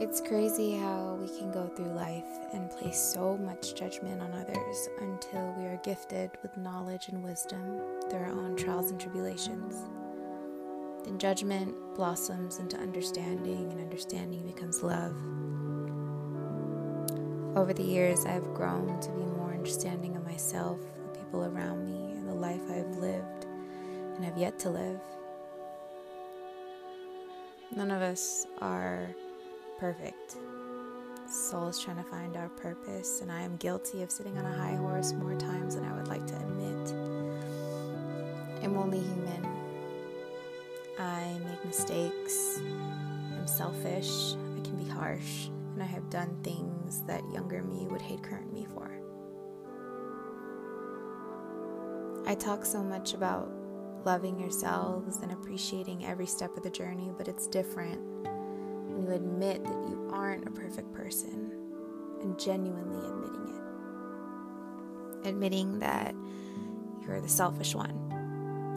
It's crazy how we can go through life and place so much judgment on others until we are gifted with knowledge and wisdom through our own trials and tribulations. Then judgment blossoms into understanding, and understanding becomes love. Over the years, I have grown to be more understanding of myself, the people around me, and the life I have lived and have yet to live. None of us are perfect. Soul is trying to find our purpose, and I am guilty of sitting on a high horse more times than I would like to admit. I'm only human. I make mistakes. I'm selfish. I can be harsh, and I have done things that younger me would hate current me for. I talk so much about loving yourselves and appreciating every step of the journey, but it's different when you admit that you aren't a perfect person and genuinely admitting it. Admitting that you're the selfish one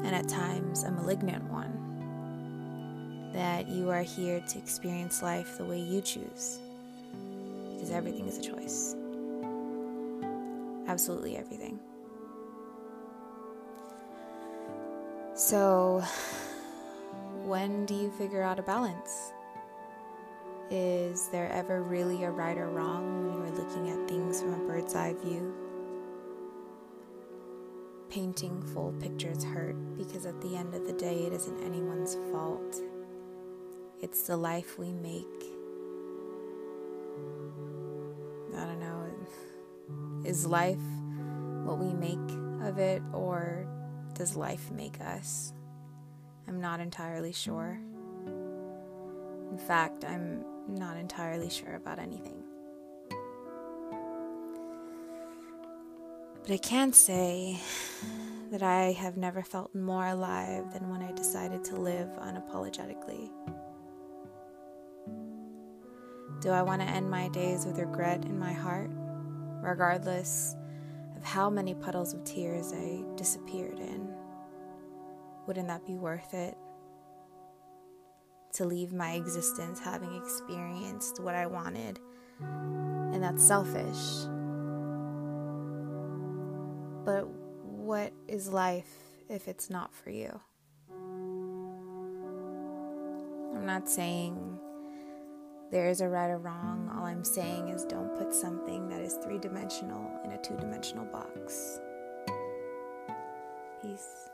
and at times a malignant one. That you are here to experience life the way you choose. Because everything is a choice. Absolutely everything. So, when do you figure out a balance? Is there ever really a right or wrong when you are looking at things from a bird's eye view? Painting full pictures hurt because at the end of the day, it isn't anyone's fault. It's the life we make. I don't know. Is life what we make of it, or does life make us? I'm not entirely sure. In fact, I'm not entirely sure about anything. But I can say that I have never felt more alive than when I decided to live unapologetically. Do I want to end my days with regret in my heart, regardless of how many puddles of tears I disappeared in? Wouldn't that be worth it? To leave my existence having experienced what I wanted, and that's selfish. But what is life if it's not for you? I'm not saying there is a right or wrong. All I'm saying is don't put something that is three dimensional in a two dimensional box. Peace.